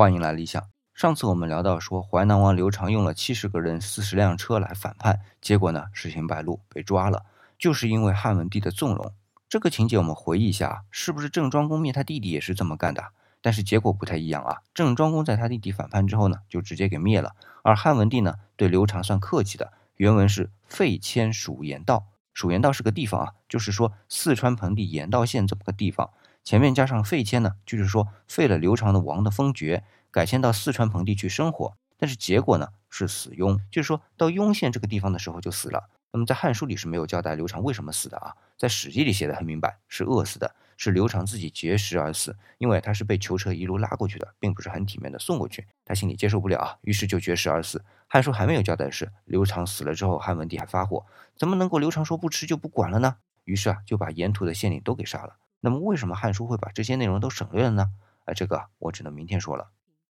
欢迎来理想。上次我们聊到说，淮南王刘长用了七十个人、四十辆车来反叛，结果呢，事情败露，被抓了，就是因为汉文帝的纵容。这个情节我们回忆一下，是不是郑庄公灭他弟弟也是这么干的？但是结果不太一样啊。郑庄公在他弟弟反叛之后呢，就直接给灭了。而汉文帝呢，对刘长算客气的，原文是废迁蜀盐道。蜀盐道是个地方啊，就是说四川盆地盐道县这么个地方。前面加上废迁呢，就是说废了刘长的王的封爵。改迁到四川盆地去生活，但是结果呢是死庸，就是说到雍县这个地方的时候就死了。那么在《汉书》里是没有交代刘长为什么死的啊，在《史记》里写的很明白，是饿死的，是刘长自己绝食而死，因为他是被囚车一路拉过去的，并不是很体面的送过去，他心里接受不了啊，于是就绝食而死。《汉书》还没有交代的是，刘长死了之后，汉文帝还发火，怎么能够刘长说不吃就不管了呢？于是啊就把沿途的县令都给杀了。那么为什么《汉书》会把这些内容都省略了呢？啊，这个我只能明天说了。